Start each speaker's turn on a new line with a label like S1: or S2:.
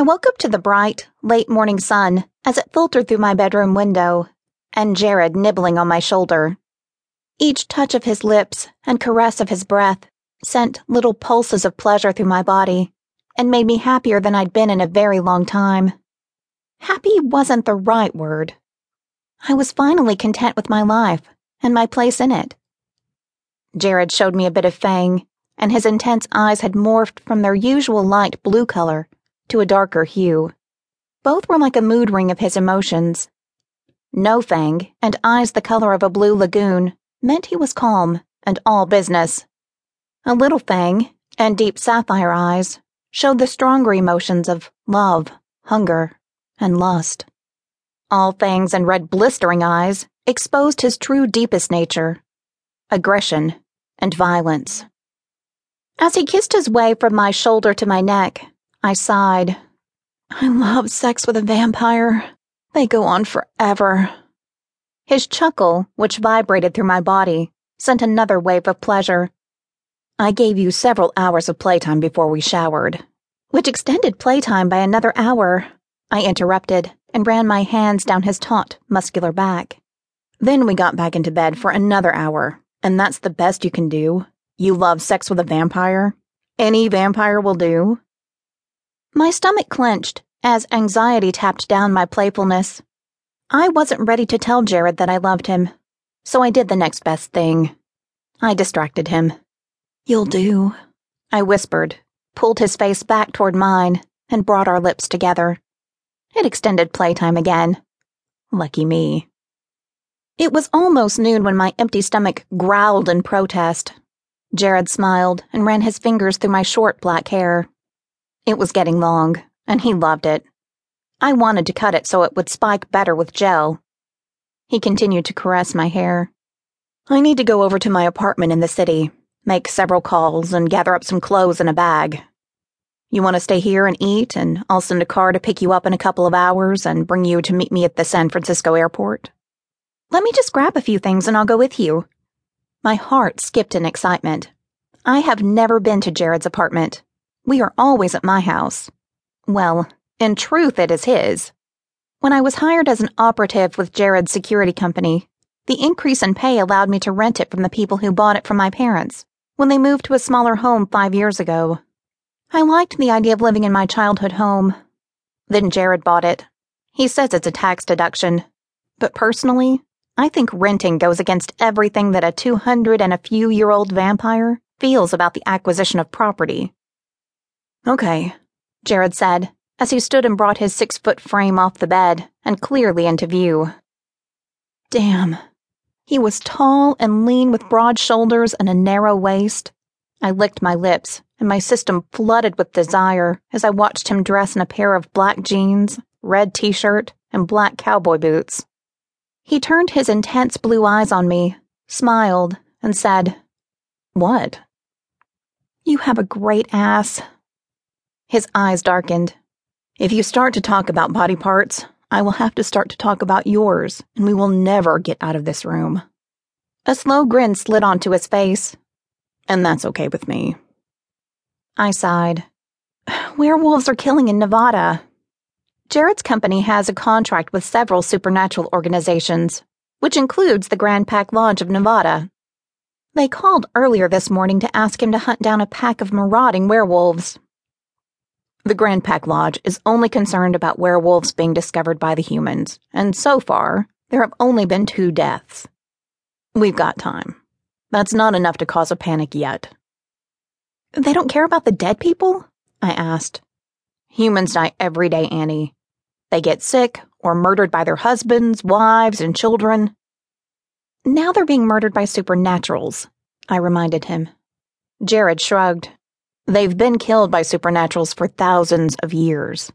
S1: I woke up to the bright, late morning sun as it filtered through my bedroom window, and Jared nibbling on my shoulder. Each touch of his lips and caress of his breath sent little pulses of pleasure through my body and made me happier than I'd been in a very long time. Happy wasn't the right word. I was finally content with my life and my place in it. Jared showed me a bit of fang, and his intense eyes had morphed from their usual light blue color to a darker hue. Both were like a mood ring of his emotions. No fang, and eyes the color of a blue lagoon, meant he was calm and all business. A little fang and deep sapphire eyes showed the stronger emotions of love, hunger, and lust. All fangs and red blistering eyes exposed his true deepest nature aggression and violence. As he kissed his way from my shoulder to my neck, I sighed. I love sex with a vampire. They go on forever. His chuckle, which vibrated through my body, sent another wave of pleasure. I gave you several hours of playtime before we showered, which extended playtime by another hour. I interrupted and ran my hands down his taut, muscular back. Then we got back into bed for another hour, and that's the best you can do. You love sex with a vampire? Any vampire will do? My stomach clenched as anxiety tapped down my playfulness. I wasn't ready to tell Jared that I loved him, so I did the next best thing. I distracted him. You'll do, I whispered, pulled his face back toward mine, and brought our lips together. It extended playtime again. Lucky me. It was almost noon when my empty stomach growled in protest. Jared smiled and ran his fingers through my short black hair. It was getting long, and he loved it. I wanted to cut it so it would spike better with gel. He continued to caress my hair. I need to go over to my apartment in the city, make several calls, and gather up some clothes in a bag. You want to stay here and eat, and I'll send a car to pick you up in a couple of hours and bring you to meet me at the San Francisco airport? Let me just grab a few things and I'll go with you. My heart skipped in excitement. I have never been to Jared's apartment. We are always at my house. Well, in truth, it is his. When I was hired as an operative with Jared's security company, the increase in pay allowed me to rent it from the people who bought it from my parents when they moved to a smaller home five years ago. I liked the idea of living in my childhood home. Then Jared bought it. He says it's a tax deduction. But personally, I think renting goes against everything that a 200 and a few year old vampire feels about the acquisition of property. Okay, Jared said, as he stood and brought his six foot frame off the bed and clearly into view. Damn. He was tall and lean with broad shoulders and a narrow waist. I licked my lips, and my system flooded with desire as I watched him dress in a pair of black jeans, red t shirt, and black cowboy boots. He turned his intense blue eyes on me, smiled, and said, What? You have a great ass. His eyes darkened, if you start to talk about body parts, I will have to start to talk about yours, and we will never get out of this room. A slow grin slid onto his face, and that's okay with me. I sighed. Werewolves are killing in Nevada. Jared's company has a contract with several supernatural organizations, which includes the Grand Pack Lodge of Nevada. They called earlier this morning to ask him to hunt down a pack of marauding werewolves. The Grand Pack Lodge is only concerned about werewolves being discovered by the humans, and so far, there have only been two deaths. We've got time. That's not enough to cause a panic yet. They don't care about the dead people? I asked. Humans die every day, Annie. They get sick or murdered by their husbands, wives, and children. Now they're being murdered by supernaturals, I reminded him. Jared shrugged. They've been killed by supernaturals for thousands of years.